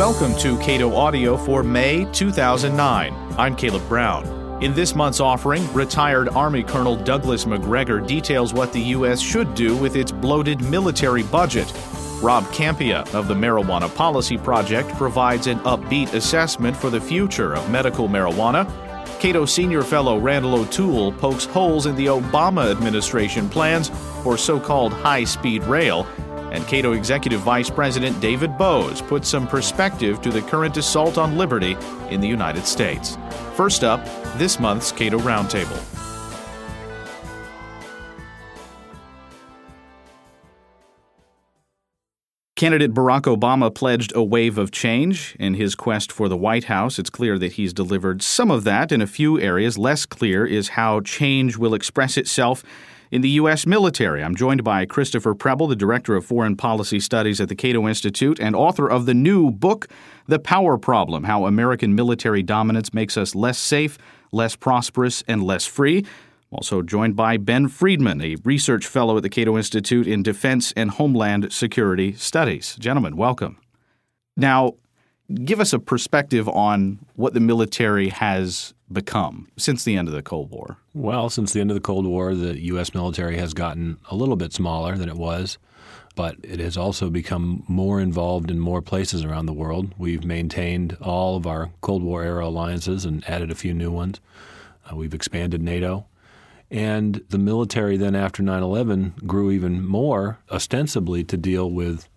Welcome to Cato Audio for May 2009. I'm Caleb Brown. In this month's offering, retired Army Colonel Douglas Macgregor details what the U.S. should do with its bloated military budget. Rob Kampia of the Marijuana Policy Project provides an upbeat assessment for the future of medical marijuana. Cato Senior Fellow Randal O'Toole pokes holes in the Obama administration plans for so called high speed rail and Cato Executive Vice President David Boaz put some perspective to the current assault on liberty in the United States. First up, this month's Cato Roundtable. Candidate Barack Obama pledged a wave of change in his quest for the White House. It's clear that he's delivered some of that in a few areas. Less clear is how change will express itself in the U.S. military. I'm joined by Christopher Preble, the Director of Foreign Policy Studies at the Cato Institute and author of the new book, The Power Problem How American Military Dominance Makes Us Less Safe, Less Prosperous, and Less Free. Also joined by Ben Friedman, a research fellow at the Cato Institute in Defense and Homeland Security Studies. Gentlemen, welcome. Now, give us a perspective on what the military has become since the end of the Cold War? Well, since the end of the Cold War, the U.S. military has gotten a little bit smaller than it was, but it has also become more involved in more places around the world. We've maintained all of our Cold War era alliances and added a few new ones. Uh, we've expanded NATO. And the military then after 9 11 grew even more ostensibly to deal with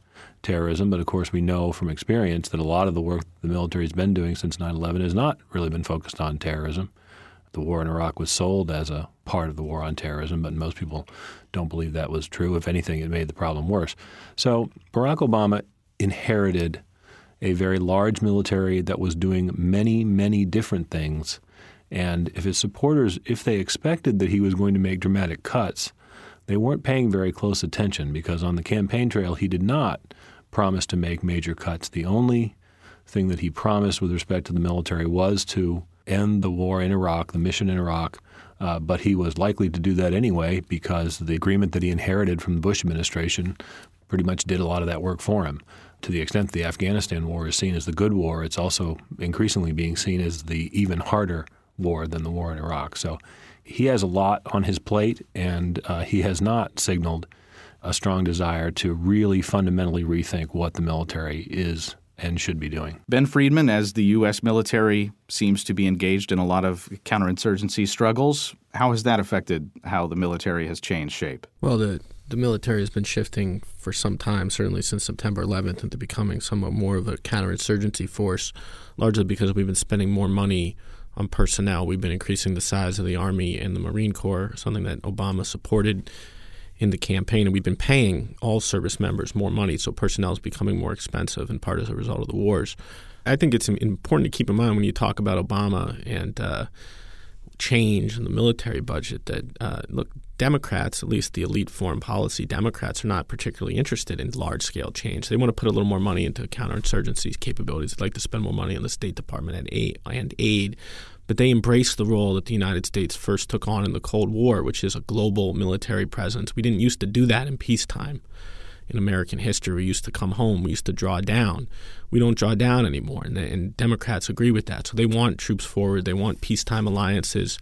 terrorism. But of course, we know from experience that a lot of the work the military has been doing since 9 11 has not really been focused on terrorism. The war in Iraq was sold as a part of the war on terrorism, but most people don't believe that was true. If anything, it made the problem worse. So Barack Obama inherited a very large military that was doing many, many different things. And if his supporters, if they expected that he was going to make dramatic cuts, they weren't paying very close attention because on the campaign trail he did not promised to make major cuts. The only thing that he promised with respect to the military was to end the war in Iraq, the mission in Iraq. Uh, but he was likely to do that anyway because the agreement that he inherited from the Bush administration pretty much did a lot of that work for him. To the extent the Afghanistan war is seen as the good war, it's also increasingly being seen as the even harder war than the war in Iraq. So he has a lot on his plate, and uh, he has not signaled a strong desire to really fundamentally rethink what the military is and should be doing. Ben Friedman, as the U.S. military seems to be engaged in a lot of counterinsurgency struggles, how has that affected how the military has changed shape? Well, the the military has been shifting for some time, certainly since September 11th, into becoming somewhat more of a counterinsurgency force, largely because we've been spending more money on personnel. We've been increasing the size of the Army and the Marine Corps, something that Obama supported in the campaign, and we've been paying all service members more money, so personnel is becoming more expensive, in part as a result of the wars. I think it's important to keep in mind when you talk about Obama and uh, change in the military budget that uh, look, Democrats, at least the elite foreign policy Democrats, are not particularly interested in large scale change. They want to put a little more money into counterinsurgency capabilities. They'd like to spend more money on the State Department and aid, and aid but they embraced the role that the United States first took on in the Cold War, which is a global military presence. We didn't used to do that in peacetime. In American history, we used to come home, we used to draw down. We don't draw down anymore, and, and Democrats agree with that. So they want troops forward, they want peacetime alliances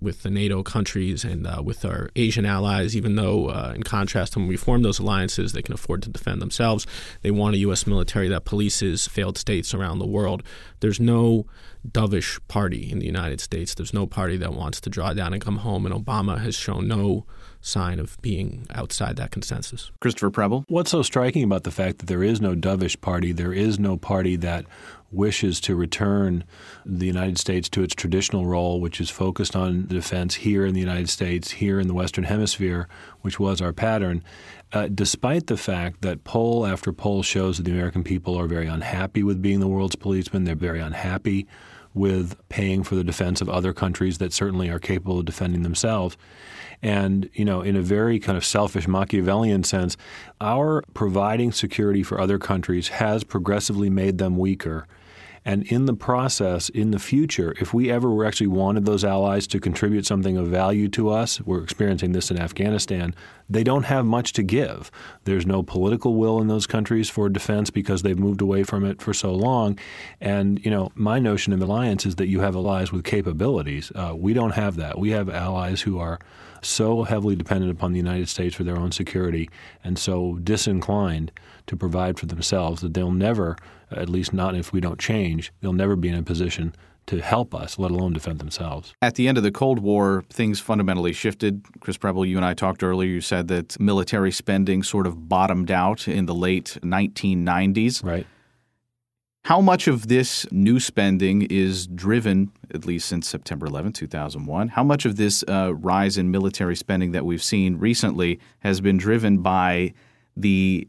with the NATO countries and uh, with our Asian allies, even though, uh, in contrast, when we form those alliances, they can afford to defend themselves. They want a U.S. military that polices failed states around the world. There's no dovish party in the United States. There's no party that wants to draw down and come home, and Obama has shown no sign of being outside that consensus. Christopher Preble? What's so striking about the fact that there is no dovish party, there is no party that wishes to return the United States to its traditional role, which is focused on defense here in the United States, here in the Western Hemisphere, which was our pattern, uh, despite the fact that poll after poll shows that the American people are very unhappy with being the world's policeman, they're very unhappy with paying for the defense of other countries that certainly are capable of defending themselves. And, you know, in a very kind of selfish Machiavellian sense, our providing security for other countries has progressively made them weaker And in the process, in the future, if we ever actually wanted those allies to contribute something of value to us, we're experiencing this in Afghanistan, they don't have much to give. There's no political will in those countries for defense because they've moved away from it for so long. And, you know, my notion of alliance is that you have allies with capabilities. Uh, we don't have that. We have allies who are so heavily dependent upon the United States for their own security and so disinclined to provide for themselves that they'll never, at least not if we don't change, they'll never be in a position to help us, let alone defend themselves. At the end of the Cold War, things fundamentally shifted. Chris Preble, you and I talked earlier. You said that military spending sort of bottomed out in the late 1990s. Right. How much of this new spending is driven, at least since September 11, 2001, how much of this uh, rise in military spending that we've seen recently has been driven by the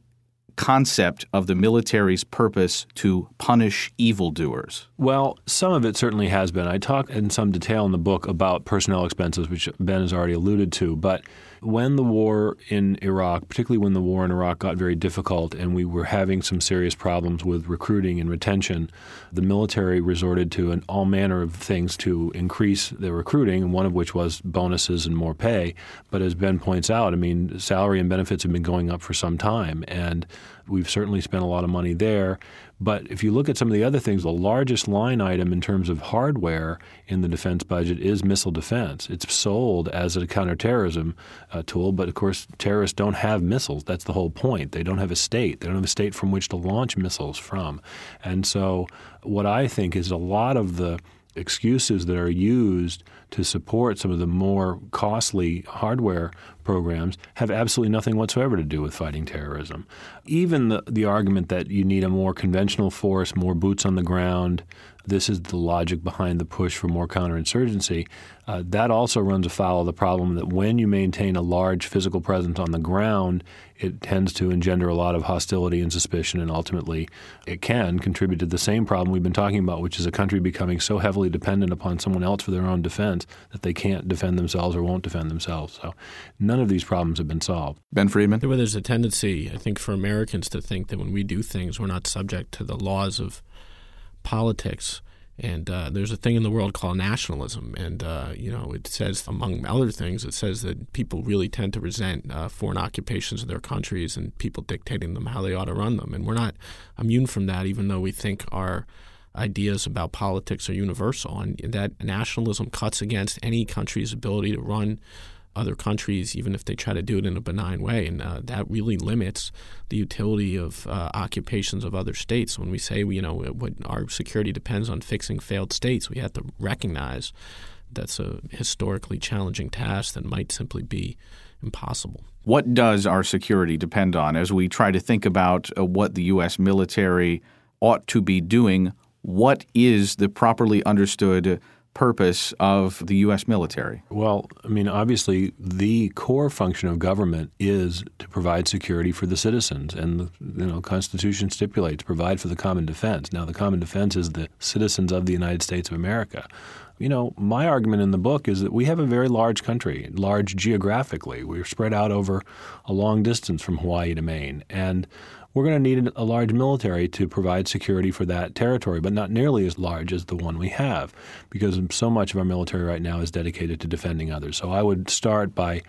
concept of the military's purpose to punish evildoers? Well, some of it certainly has been. I talk in some detail in the book about personnel expenses, which Ben has already alluded to, but when the war in Iraq, particularly when the war in Iraq got very difficult and we were having some serious problems with recruiting and retention, the military resorted to an, all manner of things to increase the recruiting, one of which was bonuses and more pay. But as Ben points out, I mean, salary and benefits have been going up for some time, and we've certainly spent a lot of money there. But if you look at some of the other things, the largest line item in terms of hardware in the defense budget is missile defense. It's sold as a counterterrorism uh, tool, but of course, terrorists don't have missiles. That's the whole point. They don't have a state. They don't have a state from which to launch missiles from. And so, what I think is a lot of the excuses that are used to support some of the more costly hardware programs have absolutely nothing whatsoever to do with fighting terrorism. Even the, the argument that you need a more conventional force, more boots on the ground, this is the logic behind the push for more counterinsurgency. Uh, that also runs afoul of the problem that when you maintain a large physical presence on the ground, it tends to engender a lot of hostility and suspicion, and ultimately it can contribute to the same problem we've been talking about, which is a country becoming so heavily dependent upon someone else for their own defense that they can't defend themselves or won't defend themselves. So none of these problems have been solved. Ben Friedman? Well, there's a tendency, I think, for Americans to think that when we do things, we're not subject to the laws of politics. And uh, there's a thing in the world called nationalism, and uh, you know it says, among other things, it says that people really tend to resent uh, foreign occupations of their countries and people dictating them how they ought to run them. And we're not immune from that, even though we think our ideas about politics are universal, and that nationalism cuts against any country's ability to run other countries, even if they try to do it in a benign way. And uh, that really limits the utility of uh, occupations of other states. When we say, you know, what our security depends on fixing failed states, we have to recognize that's a historically challenging task that might simply be impossible. What does our security depend on as we try to think about uh, what the U.S. military ought to be doing? What is the properly understood purpose of the U.S. military? Well, I mean, obviously, the core function of government is to provide security for the citizens, and the you know, Constitution stipulates provide for the common defense. Now, the common defense is the citizens of the United States of America. You know, my argument in the book is that we have a very large country, large geographically. We're spread out over a long distance from Hawaii to Maine, and we're going to need a large military to provide security for that territory, but not nearly as large as the one we have, because so much of our military right now is dedicated to defending others. So I would start by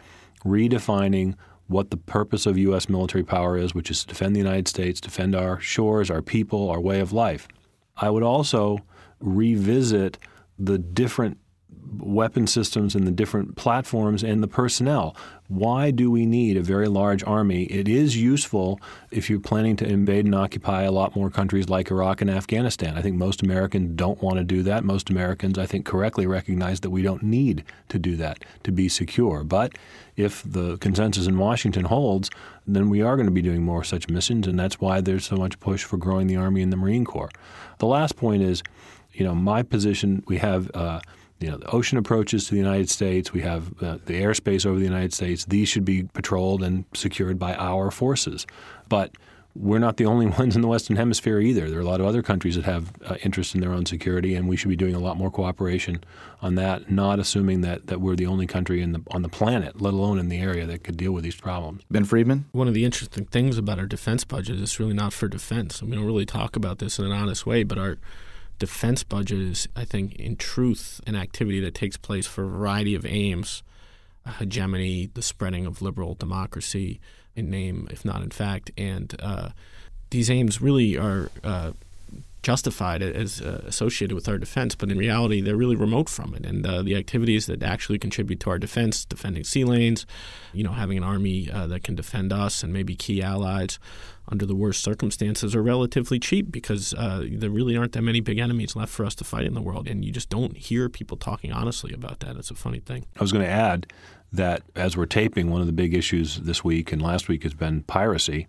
redefining what the purpose of U.S. military power is, which is to defend the United States, defend our shores, our people, our way of life. I would also revisit the different weapon systems and the different platforms and the personnel. Why do we need a very large army? It is useful if you're planning to invade and occupy a lot more countries like Iraq and Afghanistan. I think most Americans don't want to do that. Most Americans, I think, correctly recognize that we don't need to do that to be secure. But if the consensus in Washington holds, then we are going to be doing more such missions, and that's why there's so much push for growing the Army and the Marine Corps. The last point is, you know, my position, we have. Uh, you know, the ocean approaches to the United States. We have uh, the airspace over the United States. These should be patrolled and secured by our forces. But we're not the only ones in the Western Hemisphere either. There are a lot of other countries that have uh, interest in their own security, and we should be doing a lot more cooperation on that. Not assuming that, that we're the only country in the, on the planet, let alone in the area, that could deal with these problems. Ben Friedman. One of the interesting things about our defense budget is it's really not for defense. I mean, we don't really talk about this in an honest way, but our defense budget is, I think, in truth, an activity that takes place for a variety of aims hegemony, the spreading of liberal democracy in name, if not in fact. And uh, these aims really are uh, justified as uh, associated with our defense, but in reality, they're really remote from it. And uh, the activities that actually contribute to our defense, defending sea lanes, you know, having an army uh, that can defend us and maybe key allies under the worst circumstances, are relatively cheap because uh, there really aren't that many big enemies left for us to fight in the world. And you just don't hear people talking honestly about that. It's a funny thing. I was going to add that as we're taping, one of the big issues this week and last week has been piracy.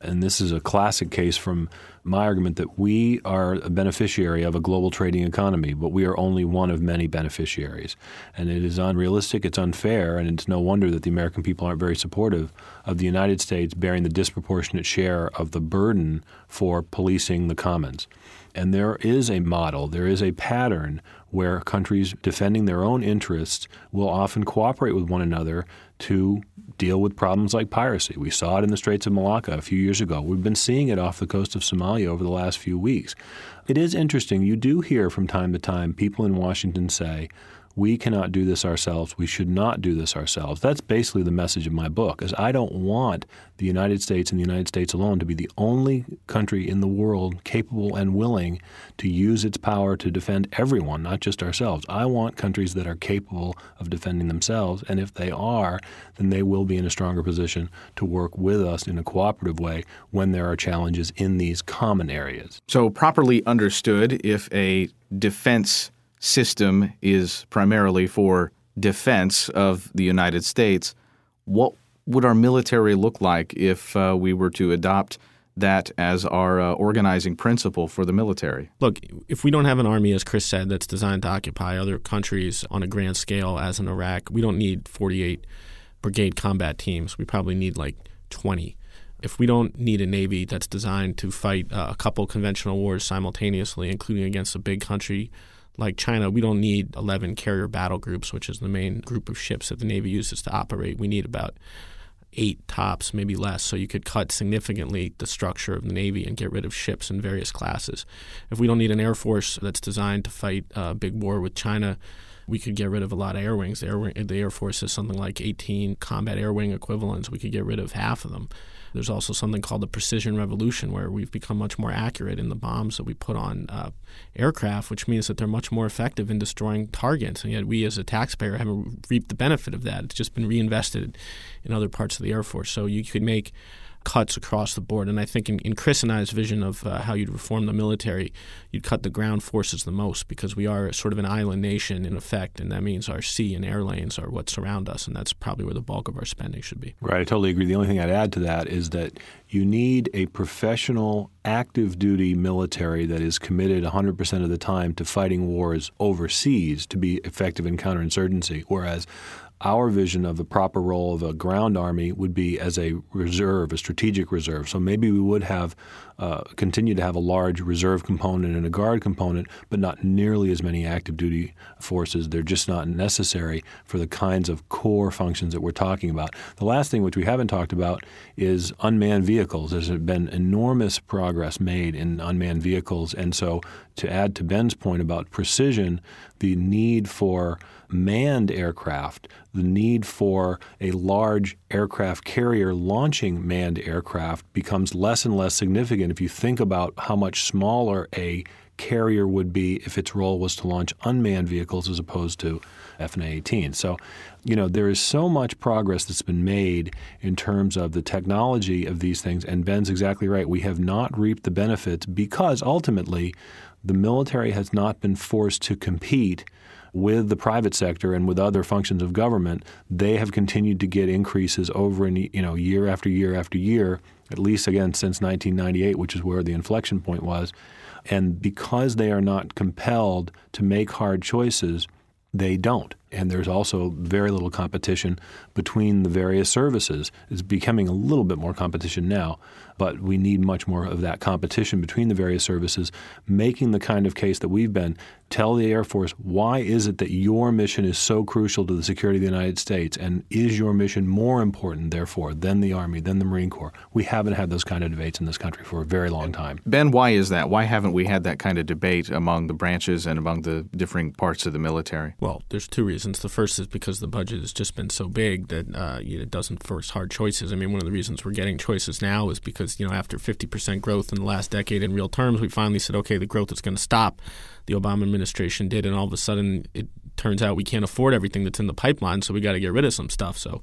And this is a classic case from my argument that we are a beneficiary of a global trading economy, but we are only one of many beneficiaries. And it is unrealistic, it's unfair, and it's no wonder that the American people aren't very supportive of the United States bearing the disproportionate share of the burden for policing the commons. And there is a model, there is a pattern where countries defending their own interests will often cooperate with one another to deal with problems like piracy. We saw it in the Straits of Malacca a few years ago. We've been seeing it off the coast of Somalia over the last few weeks. It is interesting. You do hear from time to time people in Washington say, we cannot do this ourselves. We should not do this ourselves. That's basically the message of my book. Is I don't want the United States and the United States alone to be the only country in the world capable and willing to use its power to defend everyone, not just ourselves. I want countries that are capable of defending themselves, and if they are, then they will be in a stronger position to work with us in a cooperative way when there are challenges in these common areas. So, properly understood, if a defense system is primarily for defense of the United States, what would our military look like if uh, we were to adopt that as our uh, organizing principle for the military? Look, if we don't have an army, as Chris said, that's designed to occupy other countries on a grand scale, as in Iraq, we don't need 48 brigade combat teams. We probably need like 20. If we don't need a navy that's designed to fight uh, a couple conventional wars simultaneously, including against a big country like China, we don't need 11 carrier battle groups, which is the main group of ships that the Navy uses to operate. We need about eight tops, maybe less. So you could cut significantly the structure of the Navy and get rid of ships in various classes. If we don't need an Air Force that's designed to fight a big war with China, we could get rid of a lot of air wings. The Air, the Air Force has something like 18 combat air wing equivalents. We could get rid of half of them. There's also something called the precision revolution, where we've become much more accurate in the bombs that we put on uh, aircraft, which means that they're much more effective in destroying targets. And yet, we as a taxpayer haven't reaped the benefit of that. It's just been reinvested in other parts of the Air Force. So you could make cuts across the board. And I think in, in Chris and I's vision of uh, how you'd reform the military, you'd cut the ground forces the most because we are sort of an island nation in effect, and that means our sea and air lanes are what surround us, and that's probably where the bulk of our spending should be. Right, I totally agree. The only thing I'd add to that is that you need a professional, active duty military that is committed 100% of the time to fighting wars overseas to be effective in counterinsurgency, whereas our vision of the proper role of a ground army would be as a reserve, a strategic reserve. So maybe we would have uh, continue to have a large reserve component and a guard component, but not nearly as many active duty forces. They're just not necessary for the kinds of core functions that we're talking about. The last thing, which we haven't talked about, is unmanned vehicles. There's been enormous progress made in unmanned vehicles, and so to add to Ben's point about precision, the need for manned aircraft, the need for a large aircraft carrier launching manned aircraft becomes less and less significant if you think about how much smaller a carrier would be if its role was to launch unmanned vehicles as opposed to F/A-18. So, you know, there is so much progress that's been made in terms of the technology of these things, and Ben's exactly right. We have not reaped the benefits because ultimately the military has not been forced to compete with the private sector and with other functions of government, they have continued to get increases over and you know year after year after year, at least again since 1998, which is where the inflection point was. And because they are not compelled to make hard choices, they don't. And there's also very little competition between the various services. It's becoming a little bit more competition now, but we need much more of that competition between the various services, making the kind of case that we've been Tell the Air Force why is it that your mission is so crucial to the security of the United States, and is your mission more important, therefore, than the Army, than the Marine Corps? We haven't had those kind of debates in this country for a very long time. Ben, why is that? Why haven't we had that kind of debate among the branches and among the differing parts of the military? Well, there's two reasons. The first is because the budget has just been so big that uh, it doesn't force hard choices. I mean, one of the reasons we're getting choices now is because you know after 50% growth in the last decade in real terms, we finally said, okay, the growth is going to stop the Obama administration did, and all of a sudden it turns out we can't afford everything that's in the pipeline, so we got to get rid of some stuff. So,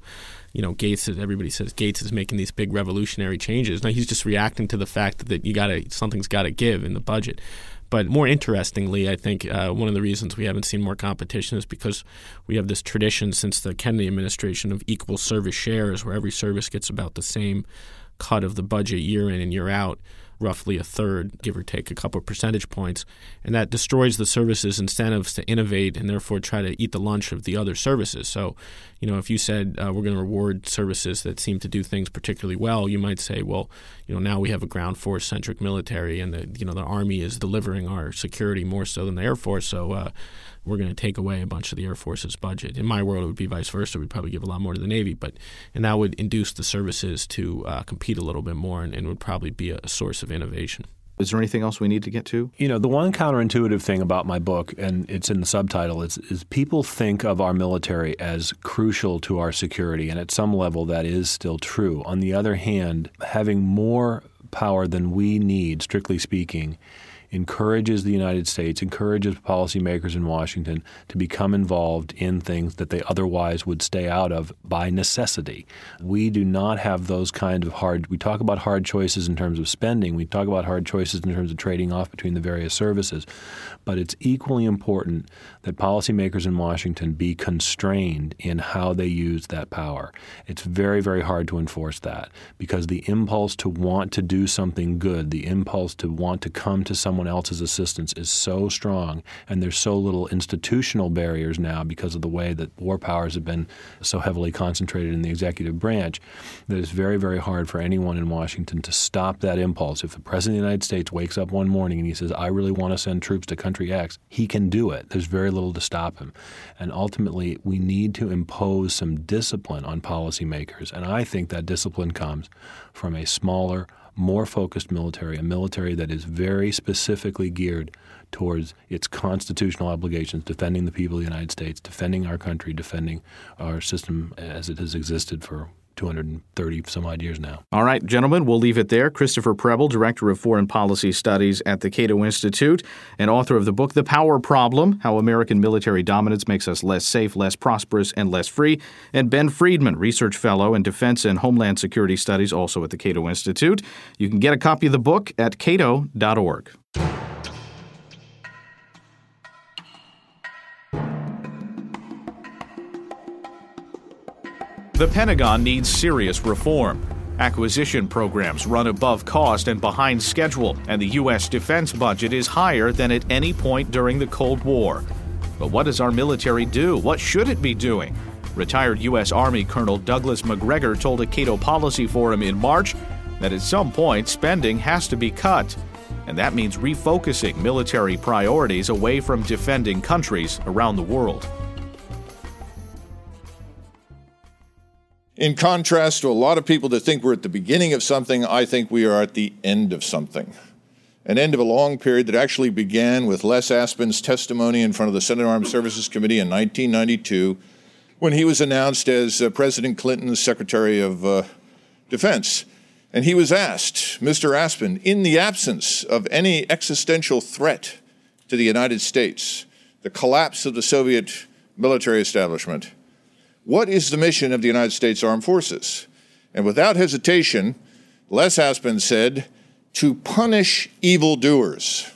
you know, Gates is everybody says Gates is making these big revolutionary changes. Now he's just reacting to the fact that you got to something's got to give in the budget. But more interestingly, I think uh, one of the reasons we haven't seen more competition is because we have this tradition since the Kennedy administration of equal service shares, where every service gets about the same cut of the budget year in and year out roughly a third, give or take a couple of percentage points. And that destroys the service's incentives to innovate and therefore try to eat the lunch of the other services. So, you know, if you said uh, we're going to reward services that seem to do things particularly well, you might say, well, you know, now we have a ground force centric military and the, you know, the Army is delivering our security more so than the Air Force. So, uh, we're going to take away a bunch of the Air Force's budget. In my world, it would be vice versa. We'd probably give a lot more to the Navy, but and that would induce the services to uh, compete a little bit more and, and would probably be a, a source of innovation. Is there anything else we need to get to? You know, the one counterintuitive thing about my book, and it's in the subtitle, is, is people think of our military as crucial to our security, and at some level that is still true. On the other hand, having more power than we need, strictly speaking, encourages the United States, encourages policymakers in Washington to become involved in things that they otherwise would stay out of by necessity. We do not have those kind of hard, we talk about hard choices in terms of spending, we talk about hard choices in terms of trading off between the various services, but it's equally important that policymakers in Washington be constrained in how they use that power. It's very, very hard to enforce that because the impulse to want to do something good, the impulse to want to come to someone else's assistance is so strong, and there's so little institutional barriers now because of the way that war powers have been so heavily concentrated in the executive branch that it's very, very hard for anyone in Washington to stop that impulse. If the President of the United States wakes up one morning and he says, I really want to send troops to country X, he can do it. There's very little to stop him. And ultimately, we need to impose some discipline on policymakers. And I think that discipline comes from a smaller, more focused military, a military that is very specifically geared towards its constitutional obligations, defending the people of the United States, defending our country, defending our system as it has existed for 230 some odd years now. All right, gentlemen, we'll leave it there. Christopher Preble, Director of Foreign Policy Studies at the Cato Institute and author of the book The Power Problem How American Military Dominance Makes Us Less Safe, Less Prosperous, and Less Free. And Ben Friedman, Research Fellow in Defense and Homeland Security Studies, also at the Cato Institute. You can get a copy of the book at cato.org. The Pentagon needs serious reform. Acquisition programs run above cost and behind schedule, and the U.S. defense budget is higher than at any point during the Cold War. But what does our military do? What should it be doing? Retired U.S. Army Colonel Douglas Macgregor told a Cato Policy Forum in March that at some point spending has to be cut. And that means refocusing military priorities away from defending countries around the world. In contrast to a lot of people that think we're at the beginning of something, I think we are at the end of something. An end of a long period that actually began with Les Aspin's testimony in front of the Senate Armed Services Committee in 1992 when he was announced as uh, President Clinton's Secretary of uh, Defense. And he was asked, Mr. Aspin, in the absence of any existential threat to the United States, the collapse of the Soviet military establishment, what is the mission of the United States Armed Forces? And without hesitation, Les Aspin said, to punish evildoers.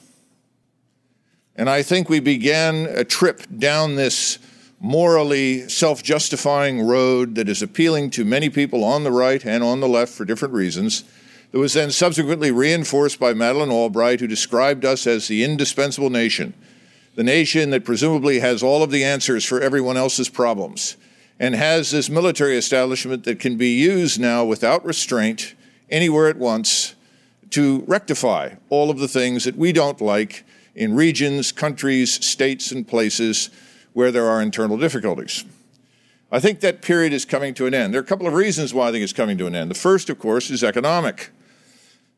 And I think we began a trip down this morally self justifying road that is appealing to many people on the right and on the left for different reasons. That was then subsequently reinforced by Madeleine Albright, who described us as the indispensable nation, the nation that presumably has all of the answers for everyone else's problems and has this military establishment that can be used now without restraint anywhere at once to rectify all of the things that we don't like in regions, countries, states, and places where there are internal difficulties. I think that period is coming to an end. There are a couple of reasons why I think it's coming to an end. The first, of course, is economic.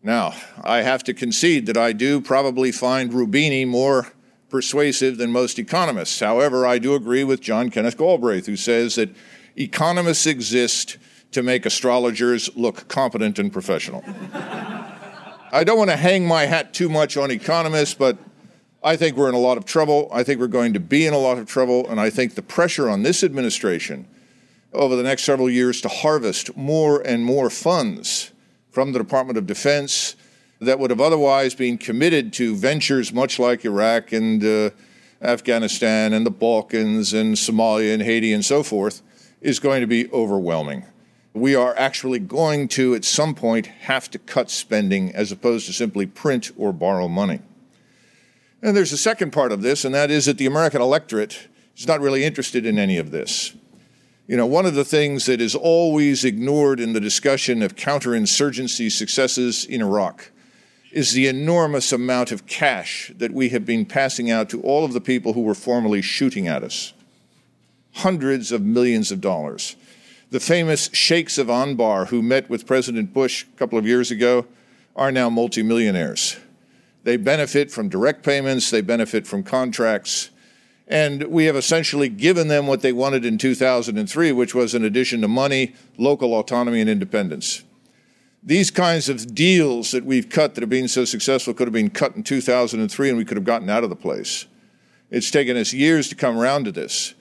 Now, I have to concede that I do probably find Roubini more persuasive than most economists. However, I do agree with John Kenneth Galbraith, who says that economists exist to make astrologers look competent and professional. I don't want to hang my hat too much on economists, but I think we're in a lot of trouble. I think we're going to be in a lot of trouble. And I think the pressure on this administration over the next several years to harvest more and more funds from the Department of Defense that would have otherwise been committed to ventures much like Iraq and uh, Afghanistan and the Balkans and Somalia and Haiti and so forth is going to be overwhelming. We are actually going to, at some point, have to cut spending as opposed to simply print or borrow money. And there's a second part of this, and that is that the American electorate is not really interested in any of this. You know, one of the things that is always ignored in the discussion of counterinsurgency successes in Iraq is the enormous amount of cash that we have been passing out to all of the people who were formerly shooting at us. Hundreds of millions of dollars. The famous sheikhs of Anbar who met with President Bush a couple of years ago are now multimillionaires. They benefit from direct payments, they benefit from contracts, and we have essentially given them what they wanted in 2003, which was in addition to money, local autonomy and independence. These kinds of deals that we've cut that have been so successful could have been cut in 2003 and we could have gotten out of the place. It's taken us years to come around to this.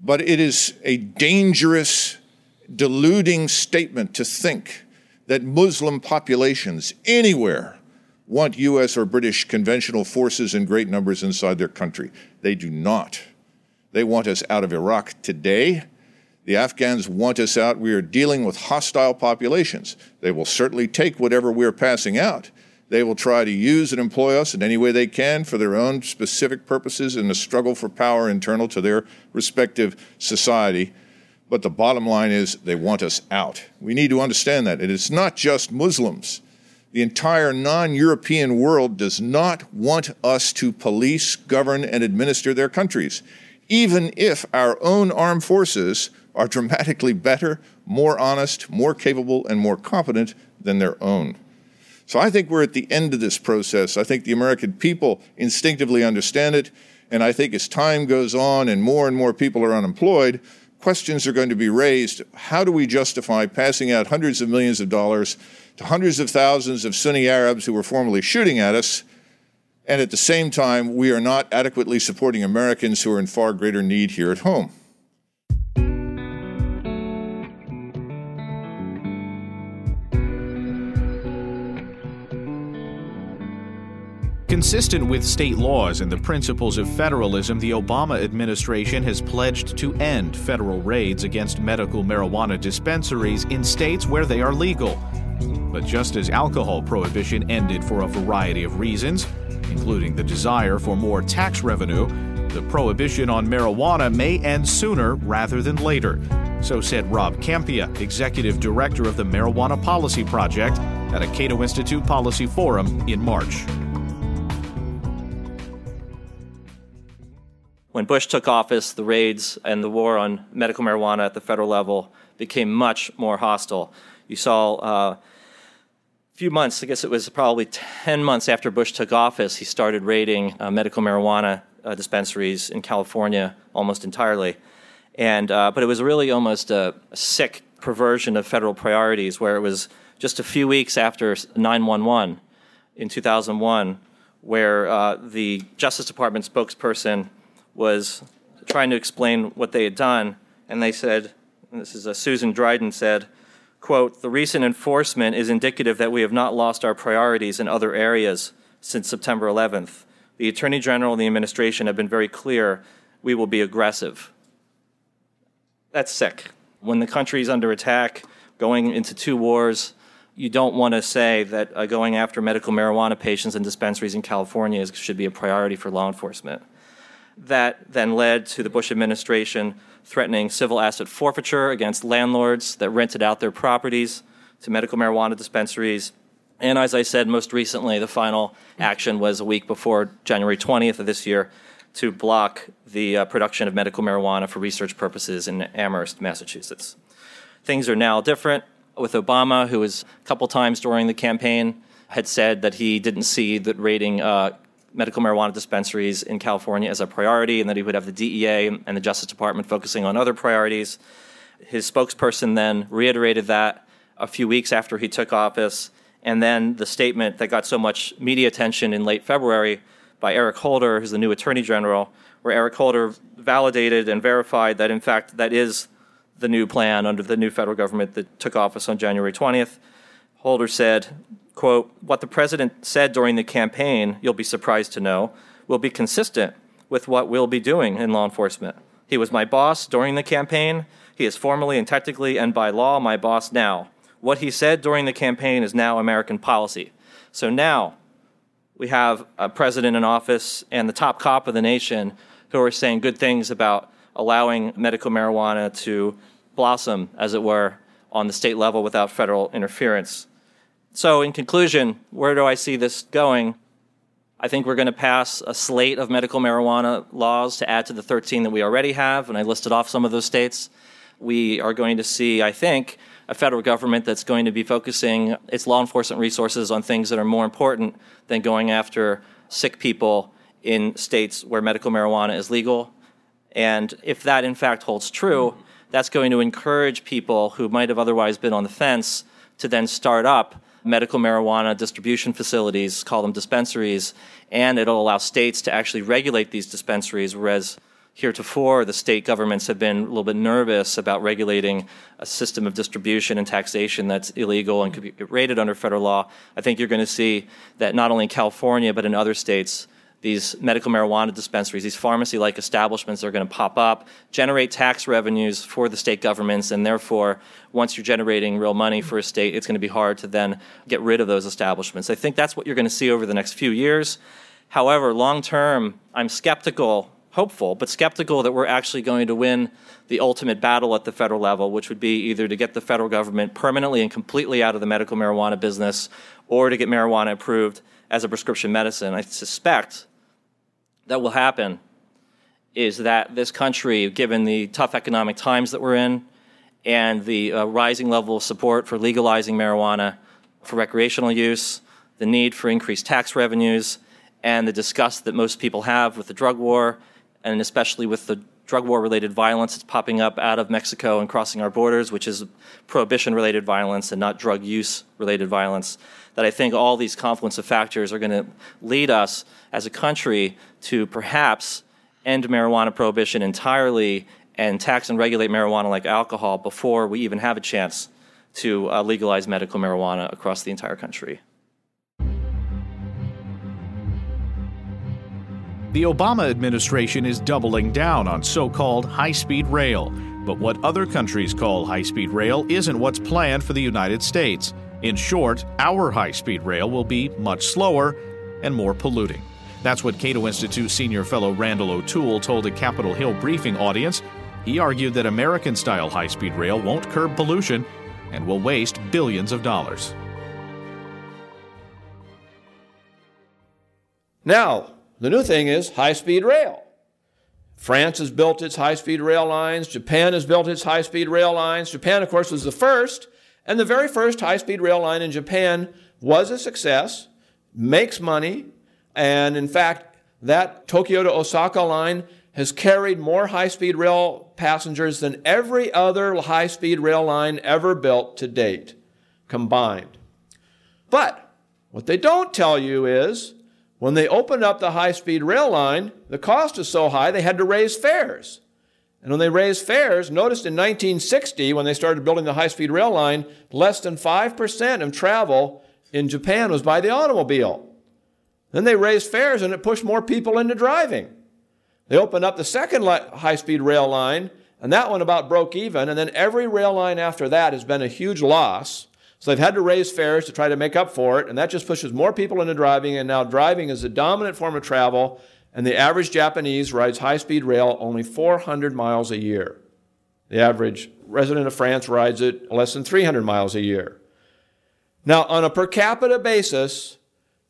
But it is a dangerous, deluding statement to think that Muslim populations anywhere want U.S. or British conventional forces in great numbers inside their country. They do not. They want us out of Iraq today. The Afghans want us out. We are dealing with hostile populations. They will certainly take whatever we're passing out. They will try to use and employ us in any way they can for their own specific purposes in the struggle for power internal to their respective society. But the bottom line is they want us out. We need to understand that. And it's not just Muslims the entire non European world does not want us to police, govern, and administer their countries, even if our own armed forces are dramatically better, more honest, more capable, and more competent than their own. So I think we're at the end of this process. I think the American people instinctively understand it. And I think as time goes on and more and more people are unemployed, questions are going to be raised. How do we justify passing out hundreds of millions of dollars to hundreds of thousands of Sunni Arabs who were formerly shooting at us, and at the same time, we are not adequately supporting Americans who are in far greater need here at home. Consistent with state laws and the principles of federalism, the Obama administration has pledged to end federal raids against medical marijuana dispensaries in states where they are legal. But just as alcohol prohibition ended for a variety of reasons, including the desire for more tax revenue, the prohibition on marijuana may end sooner rather than later. So said Rob Kampia, executive director of the Marijuana Policy Project at a Cato Institute Policy Forum in March. When Bush took office, the raids and the war on medical marijuana at the federal level became much more hostile. You saw uh, few months, I guess it was probably 10 months after Bush took office, he started raiding uh, medical marijuana uh, dispensaries in California almost entirely. And, uh, but it was really almost a, a, sick perversion of federal priorities where it was just a few weeks after 911 in 2001 where uh, the Justice Department spokesperson was trying to explain what they had done. And they said, and this is uh, Susan Dryden said, quote, the recent enforcement is indicative that we have not lost our priorities in other areas since September 11th. The Attorney General and the administration have been very clear we will be aggressive. That's sick. When the country is under attack, going into two wars, you don't want to say that uh, going after medical marijuana patients in dispensaries in California is, should be a priority for law enforcement. That then led to the Bush administration threatening civil asset forfeiture against landlords that rented out their properties to medical marijuana dispensaries. And as I said, most recently, the final action was a week before January 20th of this year to block the uh, production of medical marijuana for research purposes in Amherst, Massachusetts. Things are now different with Obama, who was a couple times during the campaign had said that he didn't see that raiding uh, medical marijuana dispensaries in California as a priority and that he would have the DEA and the Justice Department focusing on other priorities. His spokesperson then reiterated that a few weeks after he took office. And then the statement that got so much media attention in late February by Eric Holder, who's the new Attorney General, where Eric Holder validated and verified that, in fact, that is the new plan under the new federal government that took office on January 20th. Holder said, quote, what the president said during the campaign, you'll be surprised to know, will be consistent with what we'll be doing in law enforcement. He was my boss during the campaign. He is formally and technically and by law my boss now. What he said during the campaign is now American policy. So now we have a president in office and the top cop of the nation who are saying good things about allowing medical marijuana to blossom, as it were, on the state level without federal interference. So, in conclusion, where do I see this going? I think we're going to pass a slate of medical marijuana laws to add to the 13 that we already have, and I listed off some of those states. We are going to see, I think, a federal government that's going to be focusing its law enforcement resources on things that are more important than going after sick people in states where medical marijuana is legal. And if that in fact holds true, that's going to encourage people who might have otherwise been on the fence to then start up medical marijuana distribution facilities, call them dispensaries, and it'll allow states to actually regulate these dispensaries, whereas heretofore the state governments have been a little bit nervous about regulating a system of distribution and taxation that's illegal and could be rated under federal law. I think you're going to see that not only in California but in other states these medical marijuana dispensaries, these pharmacy like establishments are going to pop up, generate tax revenues for the state governments, and therefore, once you're generating real money for a state, it's going to be hard to then get rid of those establishments. I think that's what you're going to see over the next few years. However, long term, I'm skeptical, hopeful, but skeptical that we're actually going to win the ultimate battle at the federal level, which would be either to get the federal government permanently and completely out of the medical marijuana business or to get marijuana approved as a prescription medicine. I suspect that will happen is that this country, given the tough economic times that we're in and the uh, rising level of support for legalizing marijuana for recreational use, the need for increased tax revenues, and the disgust that most people have with the drug war, and especially with the drug war related violence that's popping up out of Mexico and crossing our borders, which is prohibition related violence and not drug use related violence that I think all these confluence of factors are going to lead us as a country to perhaps end marijuana prohibition entirely and tax and regulate marijuana like alcohol before we even have a chance to uh, legalize medical marijuana across the entire country. The Obama administration is doubling down on so called high speed rail. But what other countries call high speed rail isn't what's planned for the United States. In short, our high speed rail will be much slower and more polluting. That's what Cato Institute senior fellow Randal O'Toole told a Capitol Hill briefing audience. He argued that American style high speed rail won't curb pollution and will waste billions of dollars. Now, the new thing is high speed rail. France has built its high speed rail lines. Japan has built its high speed rail lines. Japan, of course, was the first and the very first high speed rail line in Japan was a success, makes money, and in fact, that Tokyo to Osaka line has carried more high speed rail passengers than every other high speed rail line ever built to date combined. But what they don't tell you is when they opened up the high speed rail line, the cost is so high they had to raise fares. And when they raised fares, noticed in 1960, when they started building the high speed rail line, less than 5% of travel in Japan was by the automobile. Then they raised fares and it pushed more people into driving. They opened up the second high speed rail line, and that one about broke even. And then every rail line after that has been a huge loss. So they've had to raise fares to try to make up for it, and that just pushes more people into driving. And now driving is the dominant form of travel and the average Japanese rides high speed rail only 400 miles a year. The average resident of France rides it less than 300 miles a year. Now, on a per capita basis,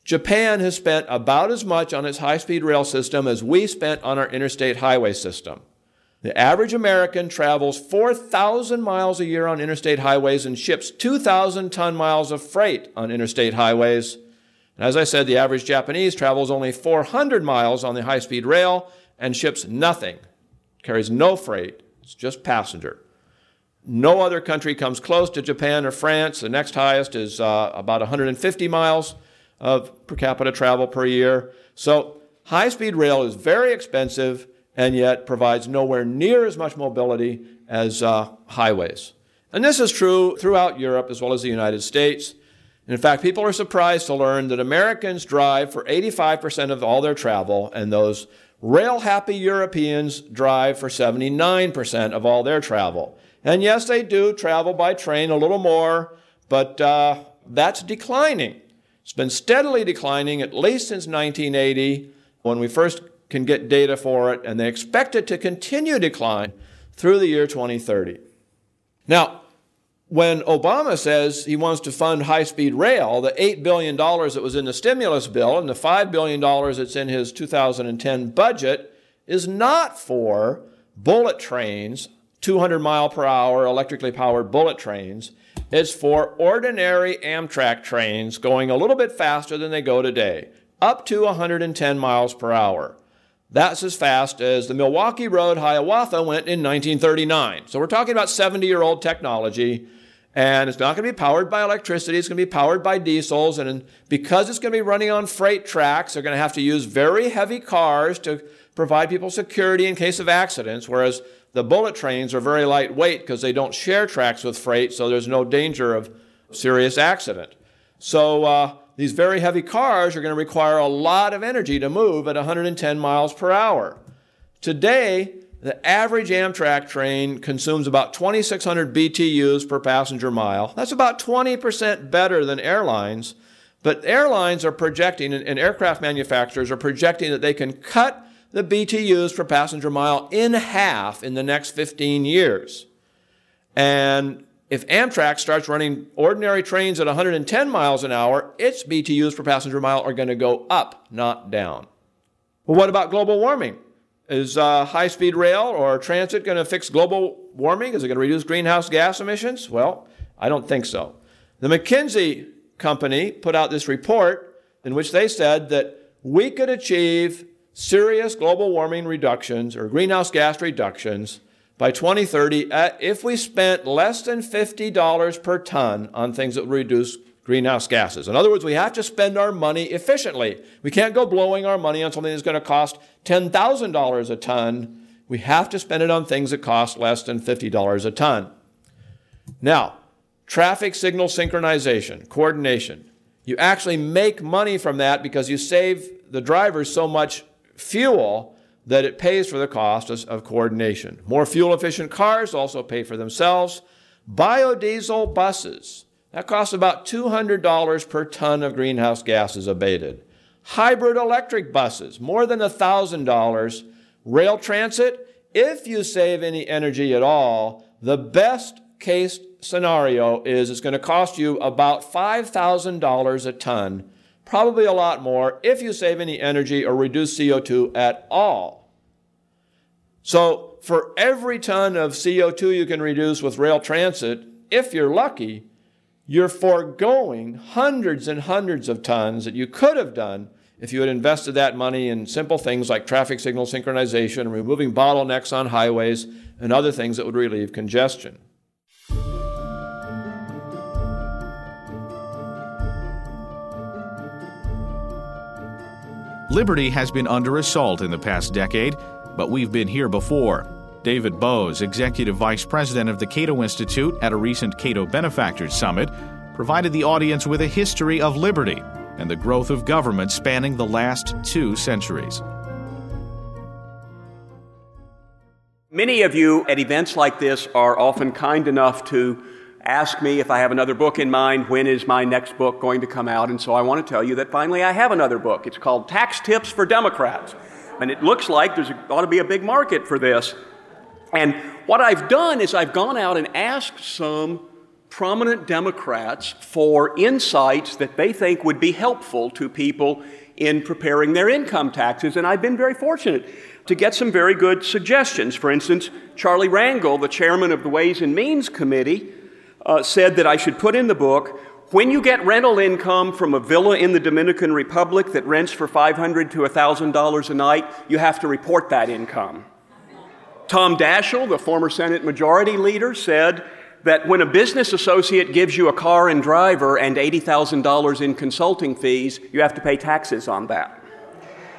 Japan has spent about as much on its high speed rail system as we spent on our interstate highway system. The average American travels 4,000 miles a year on interstate highways and ships 2,000 ton miles of freight on interstate highways. And as I said, the average Japanese travels only 400 miles on the high speed rail and ships nothing, carries no freight, it's just passenger. No other country comes close to Japan or France. The next highest is uh, about 150 miles of per capita travel per year. So high speed rail is very expensive and yet provides nowhere near as much mobility as uh, highways. And this is true throughout Europe as well as the United States. In fact, people are surprised to learn that Americans drive for 85% of all their travel, and those rail happy Europeans drive for 79% of all their travel. And yes, they do travel by train a little more, but uh, that's declining. It's been steadily declining at least since 1980 when we first can get data for it, and they expect it to continue decline through the year 2030. Now, when Obama says he wants to fund high speed rail, the $8 billion that was in the stimulus bill and the $5 billion that's in his 2010 budget is not for bullet trains, 200 mile per hour electrically powered bullet trains. It's for ordinary Amtrak trains going a little bit faster than they go today, up to 110 miles per hour. That's as fast as the Milwaukee Road Hiawatha went in 1939. So we're talking about 70 year old technology, and it's not going to be powered by electricity, it's going to be powered by diesels. And because it's going to be running on freight tracks, they're going to have to use very heavy cars to provide people security in case of accidents, whereas the bullet trains are very lightweight because they don't share tracks with freight, so there's no danger of serious accident. So, uh, these very heavy cars are going to require a lot of energy to move at 110 miles per hour. Today, the average Amtrak train consumes about 2,600 BTUs per passenger mile. That's about 20% better than airlines. But airlines are projecting, and aircraft manufacturers are projecting that they can cut the BTUs per passenger mile in half in the next 15 years. And if Amtrak starts running ordinary trains at 110 miles an hour, its BTUs per passenger mile are going to go up, not down. Well, what about global warming? Is uh, high speed rail or transit going to fix global warming? Is it going to reduce greenhouse gas emissions? Well, I don't think so. The McKinsey company put out this report in which they said that we could achieve serious global warming reductions or greenhouse gas reductions by 2030 if we spent less than $50 per ton on things that would reduce greenhouse gases. In other words, we have to spend our money efficiently. We can't go blowing our money on something that's going to cost $10,000 a ton. We have to spend it on things that cost less than $50 a ton. Now, traffic signal synchronization, coordination. You actually make money from that because you save the drivers so much fuel that it pays for the cost of, of coordination. More fuel efficient cars also pay for themselves. Biodiesel buses, that costs about $200 per ton of greenhouse gases abated. Hybrid electric buses, more than $1,000. Rail transit, if you save any energy at all, the best case scenario is it's going to cost you about $5,000 a ton probably a lot more if you save any energy or reduce CO2 at all. So, for every ton of CO2 you can reduce with rail transit, if you're lucky, you're foregoing hundreds and hundreds of tons that you could have done if you had invested that money in simple things like traffic signal synchronization, removing bottlenecks on highways, and other things that would relieve congestion. Liberty has been under assault in the past decade, but we've been here before. David Boaz, Executive Vice President of the Cato Institute at a recent Cato Benefactors Summit, provided the audience with a history of liberty and the growth of government spanning the last two centuries. Many of you at events like this are often kind enough to ask me if I have another book in mind, when is my next book going to come out? And so I want to tell you that finally I have another book. It's called Tax Tips for Democrats. And it looks like there ought to be a big market for this. And what I've done is I've gone out and asked some prominent Democrats for insights that they think would be helpful to people in preparing their income taxes. And I've been very fortunate to get some very good suggestions. For instance, Charlie Rangel, the chairman of the Ways and Means Committee, uh, said that I should put in the book when you get rental income from a villa in the Dominican Republic that rents for 500 to $1,000 a night, you have to report that income. Tom Daschle, the former Senate Majority Leader, said that when a business associate gives you a car and driver and $80,000 in consulting fees, you have to pay taxes on that.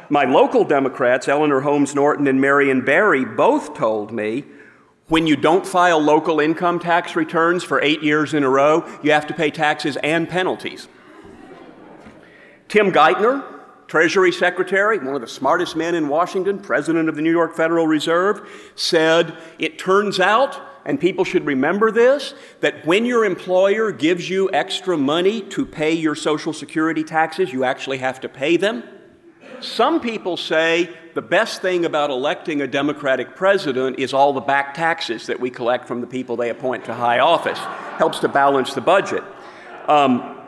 My local Democrats, Eleanor Holmes Norton and Marion Barry, both told me when you don't file local income tax returns for eight years in a row, you have to pay taxes and penalties. Tim Geithner, Treasury Secretary, one of the smartest men in Washington, President of the New York Federal Reserve, said, It turns out and people should remember this, that when your employer gives you extra money to pay your Social Security taxes, you actually have to pay them. Some people say the best thing about electing a Democratic president is all the back taxes that we collect from the people they appoint to high office. Helps to balance the budget. Um,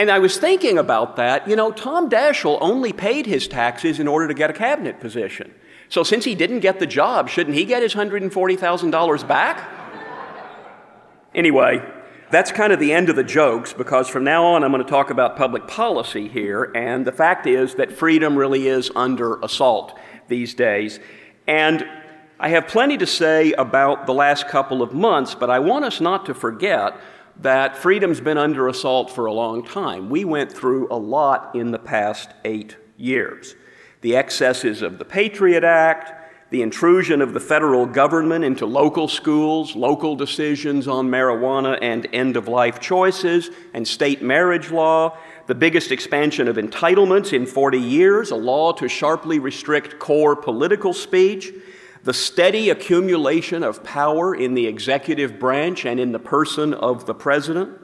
and I was thinking about that. You know, Tom Daschle only paid his taxes in order to get a cabinet position. So since he didn't get the job, shouldn't he get his $140,000 back? Anyway, that's kind of the end of the jokes because from now on I'm going to talk about public policy here. And the fact is that freedom really is under assault these days. And I have plenty to say about the last couple of months, but I want us not to forget that freedom's been under assault for a long time. We went through a lot in the past eight years the excesses of the Patriot Act, the intrusion of the federal government into local schools, local decisions on marijuana and end of life choices, and state marriage law, the biggest expansion of entitlements in 40 years, a law to sharply restrict core political speech, the steady accumulation of power in the executive branch and in the person of the president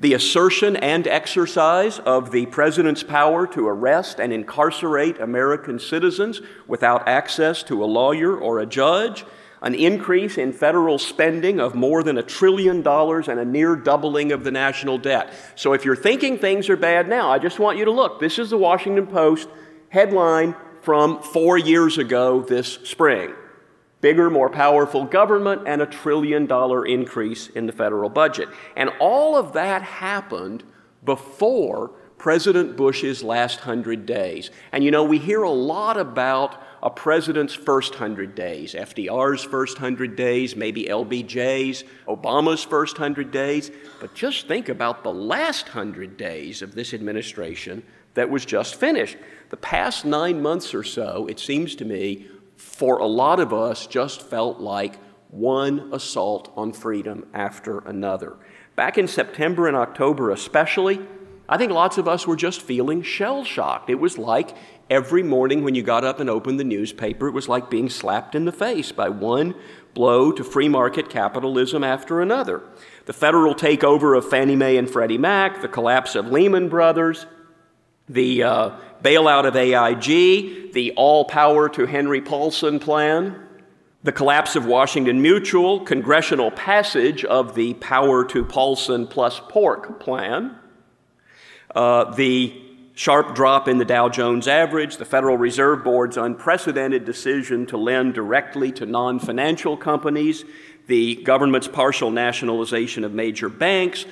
the assertion and exercise of the president's power to arrest and incarcerate American citizens without access to a lawyer or a judge, an increase in federal spending of more than a trillion dollars, and a near doubling of the national debt. So if you're thinking things are bad now, I just want you to look. This is the Washington Post headline from four years ago this spring bigger, more powerful government, and a trillion dollar increase in the federal budget. And all of that happened before President Bush's last hundred days. And you know, we hear a lot about a president's first hundred days, FDR's first hundred days, maybe LBJ's, Obama's first hundred days. But just think about the last hundred days of this administration that was just finished. The past nine months or so, it seems to me, for a lot of us, just felt like one assault on freedom after another. Back in September and October, especially, I think lots of us were just feeling shell shocked. It was like every morning when you got up and opened the newspaper, it was like being slapped in the face by one blow to free market capitalism after another. The federal takeover of Fannie Mae and Freddie Mac, the collapse of Lehman Brothers, the uh, bailout of AIG, the all power to Henry Paulson plan, the collapse of Washington Mutual, congressional passage of the power to Paulson plus pork plan, uh, the sharp drop in the Dow Jones average, the Federal Reserve Board's unprecedented decision to lend directly to non financial companies, the government's partial nationalization of major banks,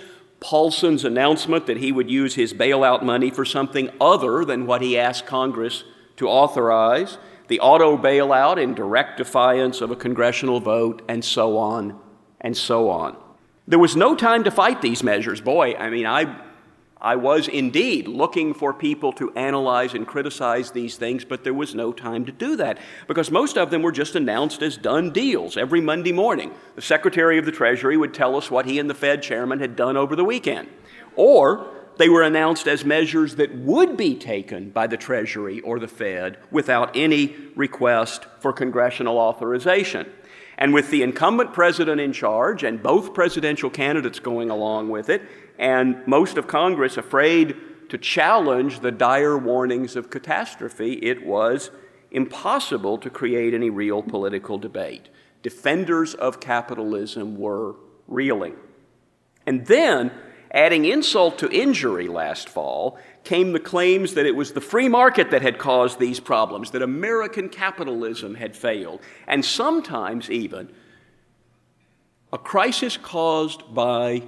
Paulson's announcement that he would use his bailout money for something other than what he asked Congress to authorize, the auto bailout in direct defiance of a congressional vote, and so on and so on. There was no time to fight these measures. Boy, I mean, I I was indeed looking for people to analyze and criticize these things, but there was no time to do that because most of them were just announced as done deals every Monday morning. The Secretary of the Treasury would tell us what he and the Fed chairman had done over the weekend. Or they were announced as measures that would be taken by the Treasury or the Fed without any request for congressional authorization. And with the incumbent president in charge and both presidential candidates going along with it, and most of Congress afraid to challenge the dire warnings of catastrophe, it was impossible to create any real political debate. Defenders of capitalism were reeling. And then, adding insult to injury last fall, came the claims that it was the free market that had caused these problems, that American capitalism had failed, and sometimes even a crisis caused by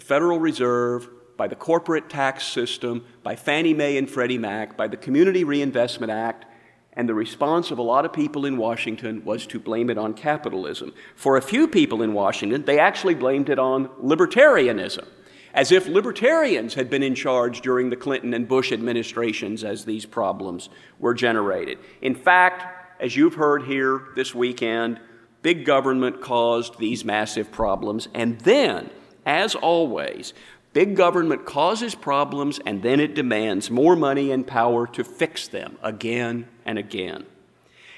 the Federal Reserve, by the corporate tax system, by Fannie Mae and Freddie Mac, by the Community Reinvestment Act, and the response of a lot of people in Washington was to blame it on capitalism. For a few people in Washington, they actually blamed it on libertarianism as if libertarians had been in charge during the Clinton and Bush administrations as these problems were generated. In fact, as you've heard here this weekend, big government caused these massive problems. And then, as always, big government causes problems and then it demands more money and power to fix them again and again.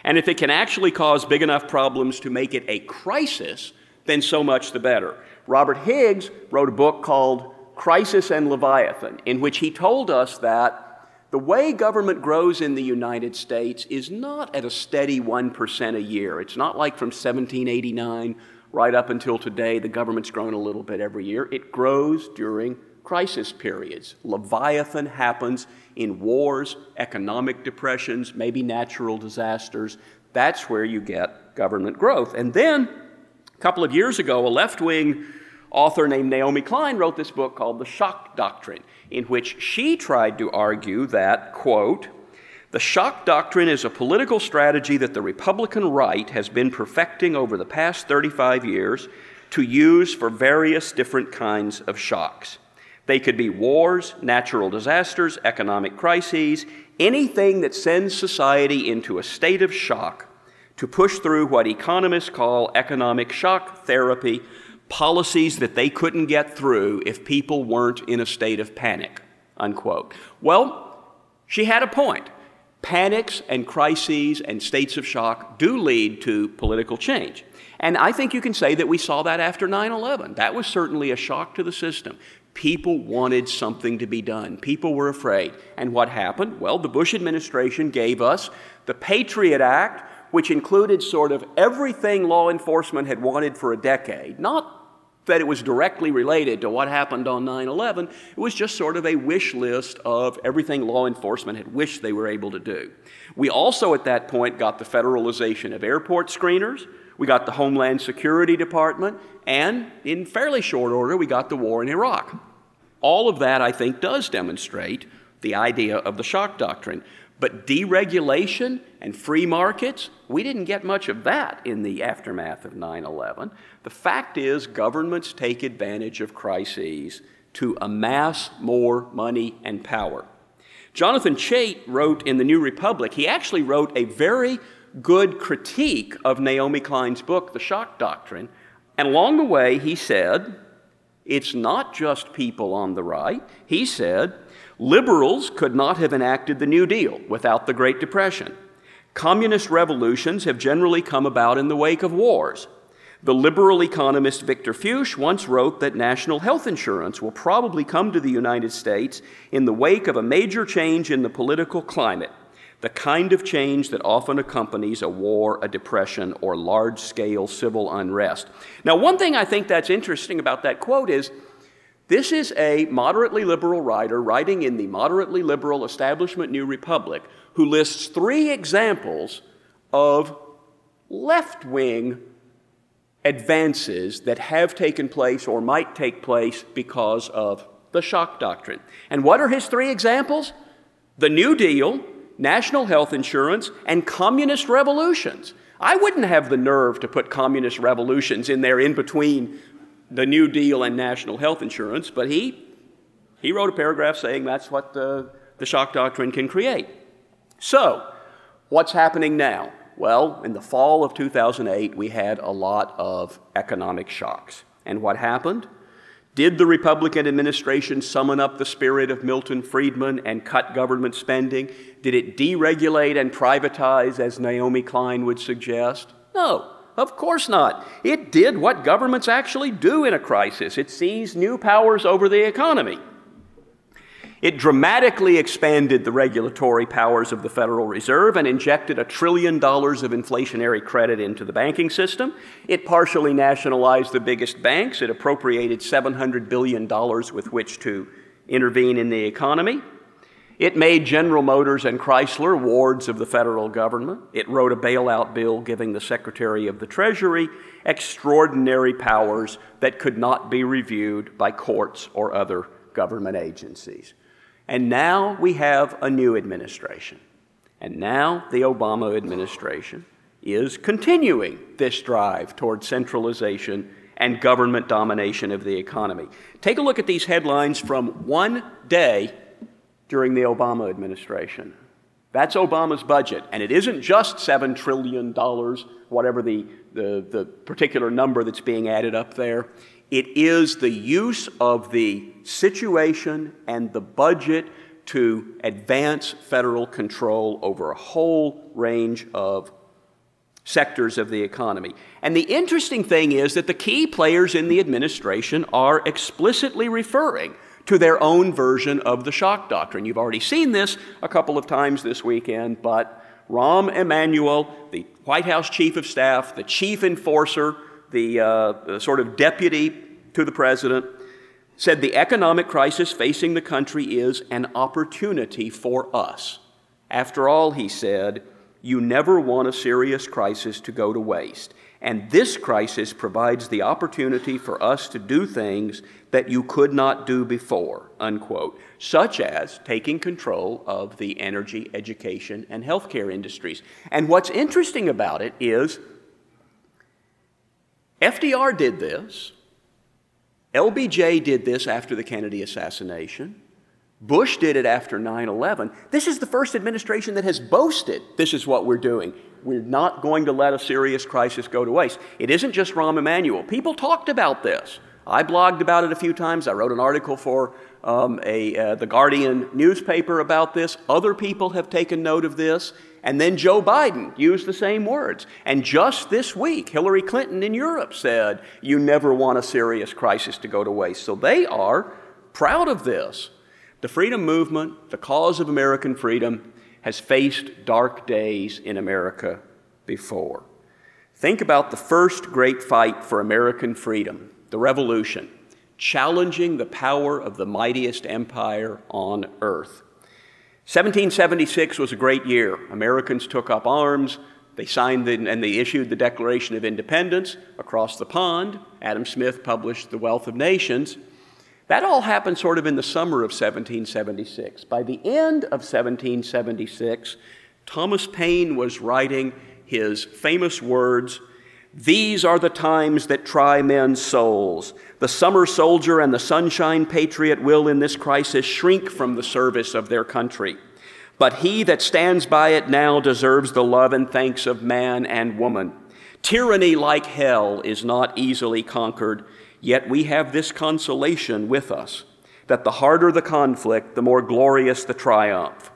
And if it can actually cause big enough problems to make it a crisis, then so much the better. Robert Higgs wrote a book called Crisis and Leviathan, in which he told us that the way government grows in the United States is not at a steady 1% a year. It's not like from 1789 right up until today, the government's grown a little bit every year. It grows during crisis periods. Leviathan happens in wars, economic depressions, maybe natural disasters. That's where you get government growth. And then, a couple of years ago, a left wing author named Naomi Klein wrote this book called The Shock Doctrine, in which she tried to argue that, quote, the shock doctrine is a political strategy that the Republican right has been perfecting over the past 35 years to use for various different kinds of shocks. They could be wars, natural disasters, economic crises, anything that sends society into a state of shock to push through what economists call economic shock therapy policies that they couldn't get through if people weren't in a state of panic, unquote. Well, she had a point. Panics and crises and states of shock do lead to political change. And I think you can say that we saw that after 9 11. That was certainly a shock to the system. People wanted something to be done. People were afraid. And what happened? Well, the Bush administration gave us the Patriot Act, which included sort of everything law enforcement had wanted for a decade. Not that it was directly related to what happened on 9 11. It was just sort of a wish list of everything law enforcement had wished they were able to do. We also, at that point, got the federalization of airport screeners, we got the Homeland Security Department, and in fairly short order, we got the war in Iraq. All of that, I think, does demonstrate the idea of the shock doctrine. But deregulation and free markets, we didn't get much of that in the aftermath of 9 11. The fact is, governments take advantage of crises to amass more money and power. Jonathan Chait wrote in the New Republic, he actually wrote a very good critique of Naomi Klein's book, The Shock Doctrine. And along the way, he said, it's not just people on the right. He said, Liberals could not have enacted the New Deal without the Great Depression. Communist revolutions have generally come about in the wake of wars. The liberal economist Victor Fuchs once wrote that national health insurance will probably come to the United States in the wake of a major change in the political climate, the kind of change that often accompanies a war, a depression, or large scale civil unrest. Now, one thing I think that's interesting about that quote is this is a moderately liberal writer writing in the moderately liberal establishment New Republic who lists three examples of left wing advances that have taken place or might take place because of the shock doctrine. And what are his three examples? The New Deal, national health insurance, and communist revolutions. I wouldn't have the nerve to put communist revolutions in there in between the New Deal and national health insurance, but he, he wrote a paragraph saying that's what the, the shock doctrine can create. So, what's happening now? Well, in the fall of 2008, we had a lot of economic shocks. And what happened? Did the Republican administration summon up the spirit of Milton Friedman and cut government spending? Did it deregulate and privatize, as Naomi Klein would suggest? No. Of course not. It did what governments actually do in a crisis it seized new powers over the economy. It dramatically expanded the regulatory powers of the Federal Reserve and injected a trillion dollars of inflationary credit into the banking system. It partially nationalized the biggest banks. It appropriated $700 billion with which to intervene in the economy. It made General Motors and Chrysler wards of the federal government. It wrote a bailout bill giving the Secretary of the Treasury extraordinary powers that could not be reviewed by courts or other government agencies. And now we have a new administration. And now the Obama administration is continuing this drive toward centralization and government domination of the economy. Take a look at these headlines from one day during the Obama administration. That's Obama's budget. And it isn't just $7 trillion, whatever the, the, the particular number that's being added up there. It is the use of the situation and the budget to advance federal control over a whole range of sectors of the economy. And the interesting thing is that the key players in the administration are explicitly referring to their own version of the shock doctrine. You've already seen this a couple of times this weekend, but Rahm Emanuel, the White House chief of staff, the chief enforcer, the, uh, sort of deputy to the president, said the economic crisis facing the country is an opportunity for us. After all, he said, you never want a serious crisis to go to waste. And this crisis provides the opportunity for us to do things that you could not do before, unquote, such as taking control of the energy, education, and healthcare industries. And what's interesting about it is FDR did this, LBJ did this after the Kennedy assassination. Bush did it after 9 11. This is the first administration that has boasted this is what we're doing. We're not going to let a serious crisis go to waste. It isn't just Rahm Emanuel. People talked about this. I blogged about it a few times. I wrote an article for um, a, uh, the Guardian newspaper about this. Other people have taken note of this. And then Joe Biden used the same words. And just this week, Hillary Clinton in Europe said, You never want a serious crisis to go to waste. So they are proud of this. The freedom movement, the cause of American freedom, has faced dark days in America before. Think about the first great fight for American freedom, the Revolution, challenging the power of the mightiest empire on earth. 1776 was a great year. Americans took up arms. They signed the, and they issued the Declaration of Independence across the pond. Adam Smith published The Wealth of Nations. That all happened sort of in the summer of 1776. By the end of 1776, Thomas Paine was writing his famous words These are the times that try men's souls. The summer soldier and the sunshine patriot will, in this crisis, shrink from the service of their country. But he that stands by it now deserves the love and thanks of man and woman. Tyranny, like hell, is not easily conquered Yet we have this consolation with us that the harder the conflict, the more glorious the triumph.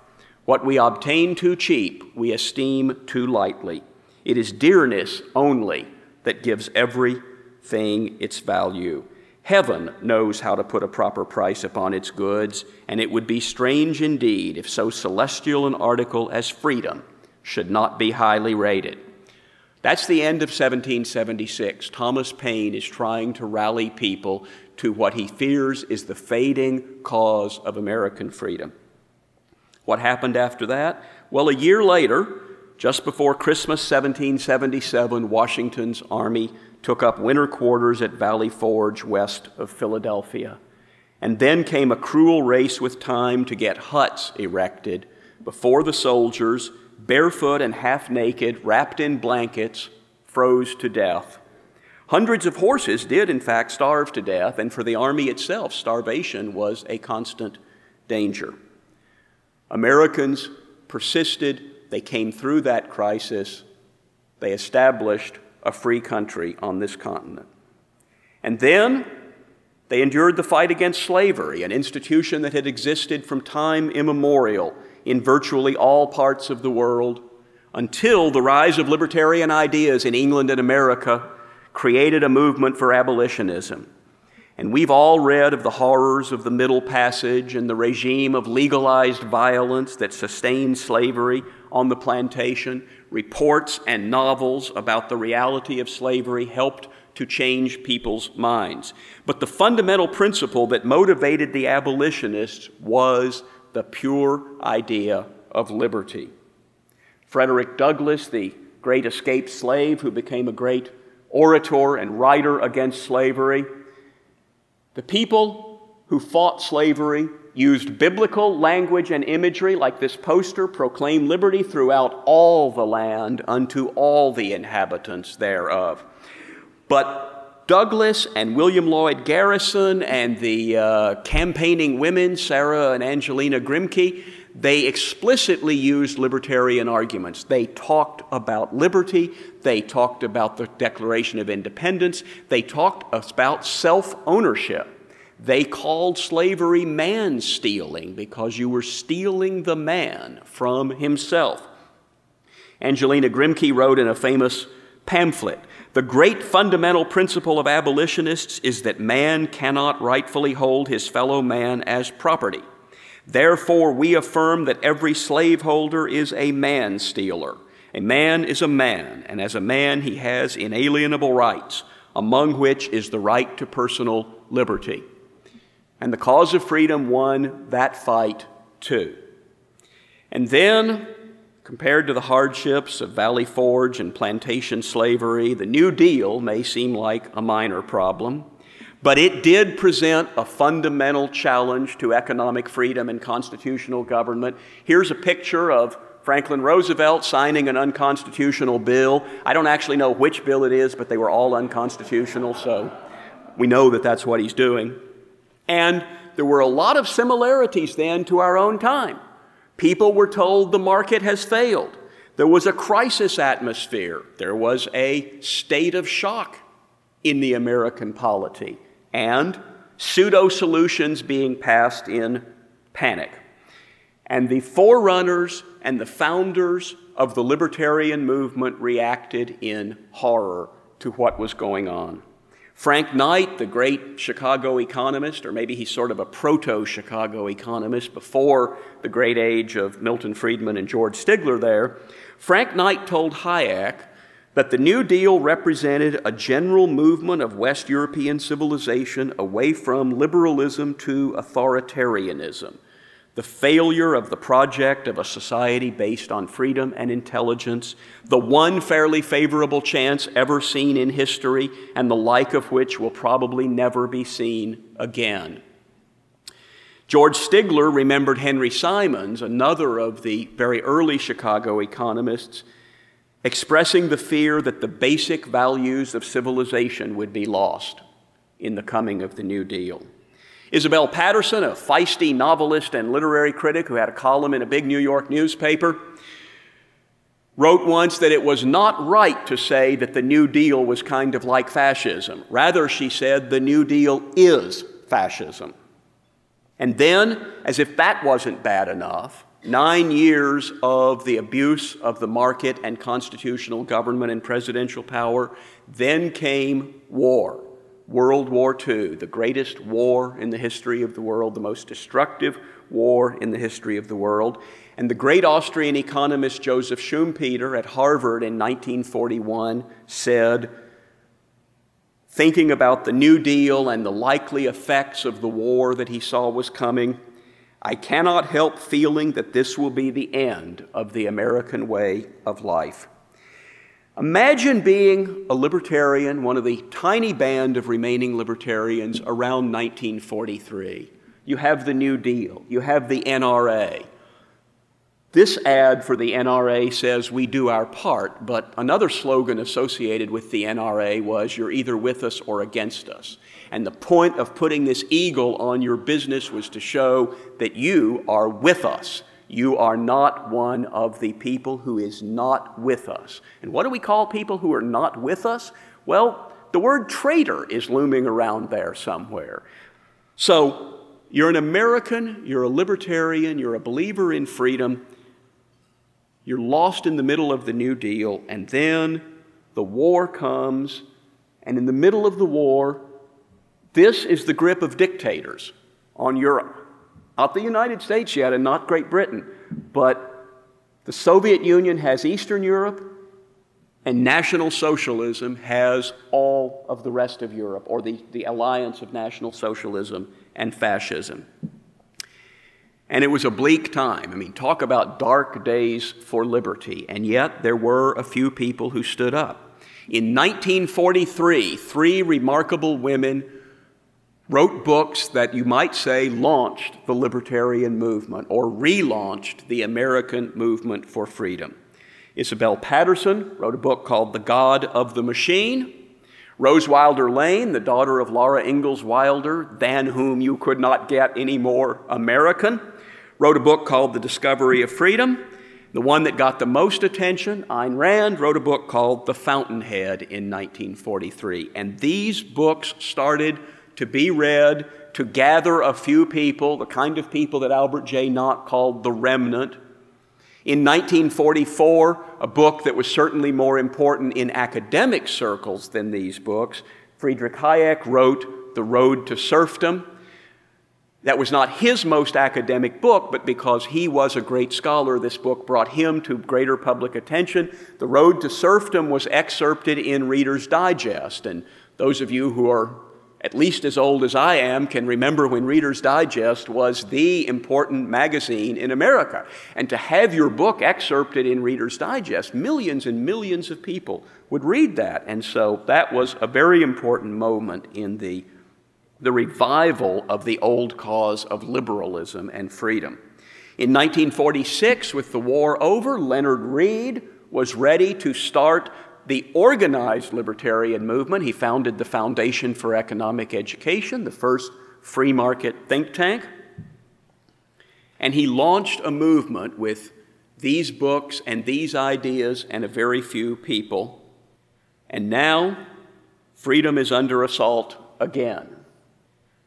What we obtain too cheap, we esteem too lightly. It is dearness only that gives everything its value. Heaven knows how to put a proper price upon its goods, and it would be strange indeed if so celestial an article as freedom should not be highly rated. That's the end of 1776. Thomas Paine is trying to rally people to what he fears is the fading cause of American freedom. What happened after that? Well, a year later, just before Christmas 1777, Washington's army took up winter quarters at Valley Forge west of Philadelphia. And then came a cruel race with time to get huts erected before the soldiers barefoot and half naked, wrapped in blankets, froze to death. Hundreds of horses did, in fact, starve to death, and for the army itself, starvation was a constant danger. Americans persisted, they came through that crisis, they established a free country on this continent. And then they endured the fight against slavery, an institution that had existed from time immemorial in virtually all parts of the world until the rise of libertarian ideas in England and America created a movement for abolitionism. And we've all read of the horrors of the Middle Passage and the regime of legalized violence that sustained slavery on the plantation. Reports and novels about the reality of slavery helped to change people's minds. But the fundamental principle that motivated the abolitionists was the pure idea of liberty. Frederick Douglass, the great escaped slave who became a great orator and writer against slavery, the people who fought slavery used biblical language and imagery, like this poster, proclaim liberty throughout all the land unto all the inhabitants thereof. But Douglass and William Lloyd Garrison and the uh, campaigning women, Sarah and Angelina Grimke, they explicitly used libertarian arguments. They talked about liberty, they talked about the Declaration of Independence, they talked about self ownership. They called slavery man stealing because you were stealing the man from himself. Angelina Grimke wrote in a famous pamphlet The great fundamental principle of abolitionists is that man cannot rightfully hold his fellow man as property. Therefore, we affirm that every slaveholder is a man stealer. A man is a man, and as a man, he has inalienable rights, among which is the right to personal liberty. And the cause of freedom won that fight too. And then, compared to the hardships of Valley Forge and plantation slavery, the New Deal may seem like a minor problem. But it did present a fundamental challenge to economic freedom and constitutional government. Here's a picture of Franklin Roosevelt signing an unconstitutional bill. I don't actually know which bill it is, but they were all unconstitutional, so we know that that's what he's doing. And there were a lot of similarities then to our own time. People were told the market has failed. There was a crisis atmosphere. There was a state of shock in the American polity and pseudo solutions being passed in panic. And the forerunners and the founders of the libertarian movement reacted in horror to what was going on. Frank Knight, the great Chicago economist, or maybe he's sort of a proto Chicago economist before the great age of Milton Friedman and George Stigler there, Frank Knight told Hayek that the New Deal represented a general movement of West European civilization away from liberalism to authoritarianism, the failure of the project of a society based on freedom and intelligence, the one fairly favorable chance ever seen in history, and the like of which will probably never be seen again. George Stigler remembered Henry Simons, another of the very early Chicago economists, expressing the fear that the basic values of civilization would be lost in the coming of the New Deal. Isabel Paterson, a feisty novelist and literary critic who had a column in a big New York newspaper, wrote once that it was not right to say that the New Deal was kind of like fascism. Rather, she said, the New Deal is fascism. And then, as if that wasn't bad enough, nine years of the abuse of the market and constitutional government and presidential power. Then came war, World War II, the greatest war in the history of the world, the most destructive war in the history of the world. And the great Austrian economist Joseph Schumpeter at Harvard in 1941 said, thinking about the New Deal and the likely effects of the war that he saw was coming, I cannot help feeling that this will be the end of the American way of life. Imagine being a libertarian, one of the tiny band of remaining libertarians around 1943. You have the New Deal, you have the NRA. This ad for the NRA says, We do our part, but another slogan associated with the NRA was, You're either with us or against us. And the point of putting this eagle on your business was to show that you are with us. You are not one of the people who is not with us. And what do we call people who are not with us? Well, the word traitor is looming around there somewhere. So, you're an American, you're a libertarian, you're a believer in freedom, you're lost in the middle of the New Deal, and then the war comes, and in the middle of the war, This is the grip of dictators on Europe. Not the United States yet, and not Great Britain, but the Soviet Union has Eastern Europe, and National Socialism has all of the rest of Europe, or the, the alliance of National Socialism and Fascism. And it was a bleak time. I mean, talk about dark days for liberty. And yet, there were a few people who stood up. In 1943, three remarkable women wrote books that you might say launched the libertarian movement or relaunched the American movement for freedom. Isabel Paterson wrote a book called The God of the Machine. Rose Wilder Lane, the daughter of Laura Ingalls Wilder, than whom you could not get any more American, wrote a book called The Discovery of Freedom. The one that got the most attention, Ayn Rand, wrote a book called The Fountainhead in 1943. And these books started to be read, to gather a few people, the kind of people that Albert J. Nock called the remnant. In 1944, a book that was certainly more important in academic circles than these books, Friedrich Hayek wrote The Road to Serfdom. That was not his most academic book, but because he was a great scholar, this book brought him to greater public attention. The Road to Serfdom was excerpted in Reader's Digest, and those of you who are at least as old as I am, can remember when Reader's Digest was the important magazine in America. And to have your book excerpted in Reader's Digest, millions and millions of people would read that. And so that was a very important moment in the, the revival of the old cause of liberalism and freedom. In 1946, with the war over, Leonard Read was ready to start the organized libertarian movement. He founded the Foundation for Economic Education, the first free market think tank. And he launched a movement with these books and these ideas and a very few people. And now, freedom is under assault again.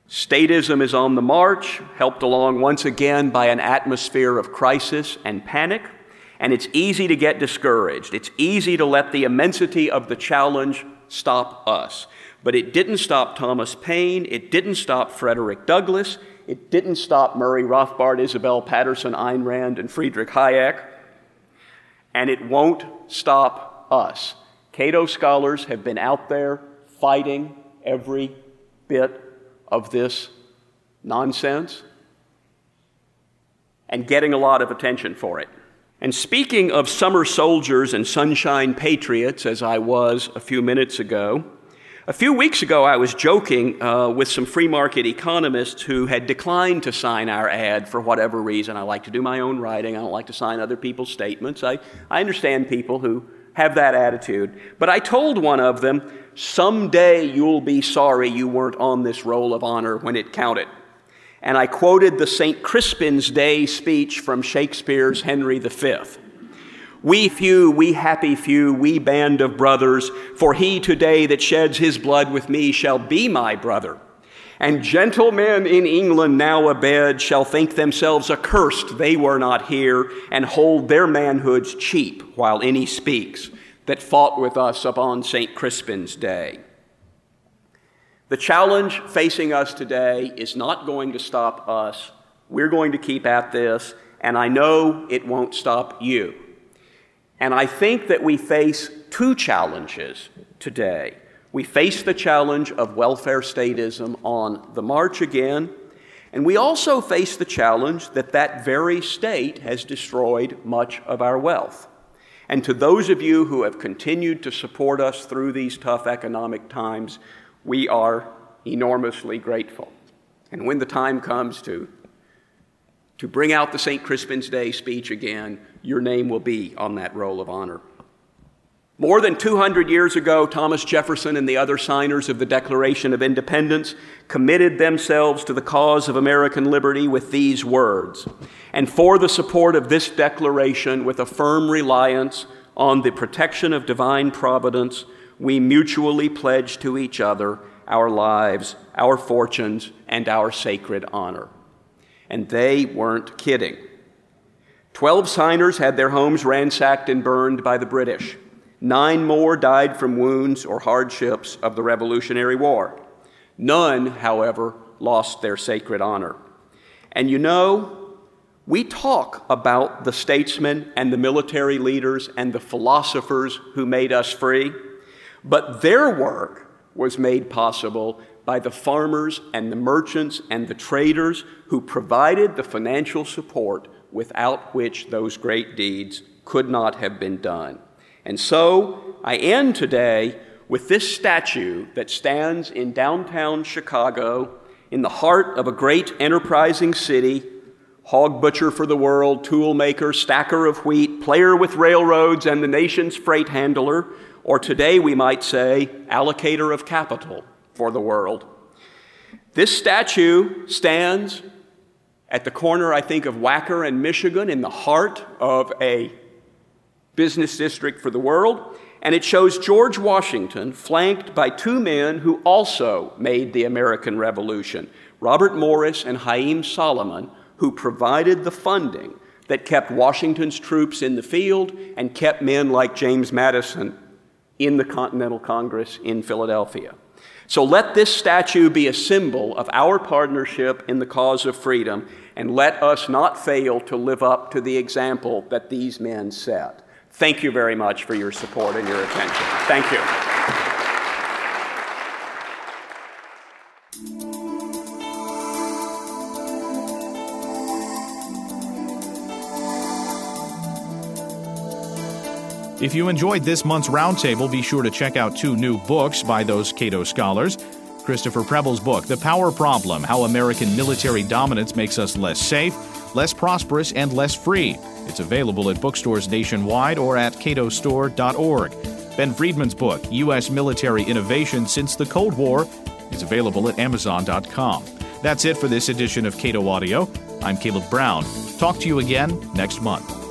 Statism is on the march, helped along once again by an atmosphere of crisis and panic and it's easy to get discouraged. It's easy to let the immensity of the challenge stop us. But it didn't stop Thomas Paine, it didn't stop Frederick Douglass, it didn't stop Murray Rothbard, Isabel Paterson, Ayn Rand, and Friedrich Hayek, and it won't stop us. Cato scholars have been out there fighting every bit of this nonsense and getting a lot of attention for it. And speaking of summer soldiers and sunshine patriots, as I was a few minutes ago, a few weeks ago I was joking uh, with some free market economists who had declined to sign our ad for whatever reason. I like to do my own writing, I don't like to sign other people's statements. I, I understand people who have that attitude. But I told one of them, someday you'll be sorry you weren't on this roll of honor when it counted and I quoted the St. Crispin's Day speech from Shakespeare's Henry V. We few, we happy few, we band of brothers, for he today that sheds his blood with me shall be my brother. And gentlemen in England now abed shall think themselves accursed they were not here, and hold their manhoods cheap while any speaks that fought with us upon St. Crispin's Day. The challenge facing us today is not going to stop us. We're going to keep at this, and I know it won't stop you. And I think that we face two challenges today. We face the challenge of welfare statism on the march again, and we also face the challenge that that very state has destroyed much of our wealth. And to those of you who have continued to support us through these tough economic times, we are enormously grateful. And when the time comes to, to bring out the St. Crispin's Day speech again, your name will be on that roll of honor. More than 200 years ago, Thomas Jefferson and the other signers of the Declaration of Independence committed themselves to the cause of American liberty with these words. And for the support of this declaration, with a firm reliance on the protection of divine providence, we mutually pledge to each other our lives, our fortunes, and our sacred honor. And they weren't kidding. Twelve signers had their homes ransacked and burned by the British. Nine more died from wounds or hardships of the Revolutionary War. None, however, lost their sacred honor. And you know, we talk about the statesmen and the military leaders and the philosophers who made us free, but their work was made possible by the farmers and the merchants and the traders who provided the financial support without which those great deeds could not have been done. And so I end today with this statue that stands in downtown Chicago in the heart of a great enterprising city hog butcher for the world, tool maker, stacker of wheat, player with railroads, and the nation's freight handler, or today we might say, allocator of capital for the world. This statue stands at the corner, I think, of Wacker and Michigan in the heart of a business district for the world. And it shows George Washington flanked by two men who also made the American Revolution Robert Morris and Haym Salomon, who provided the funding that kept Washington's troops in the field and kept men like James Madison in the Continental Congress in Philadelphia. So let this statue be a symbol of our partnership in the cause of freedom, and let us not fail to live up to the example that these men set. Thank you very much for your support and your attention. Thank you. If you enjoyed this month's roundtable, be sure to check out two new books by those Cato scholars. Christopher Preble's book, The Power Problem How American Military Dominance Makes Us Less Safe, Less Prosperous, and Less Free. It's available at bookstores nationwide or at catostore.org. Ben Friedman's book, U.S. Military Innovation Since the Cold War, is available at amazon.com. That's it for this edition of Cato Audio. I'm Caleb Brown. Talk to you again next month.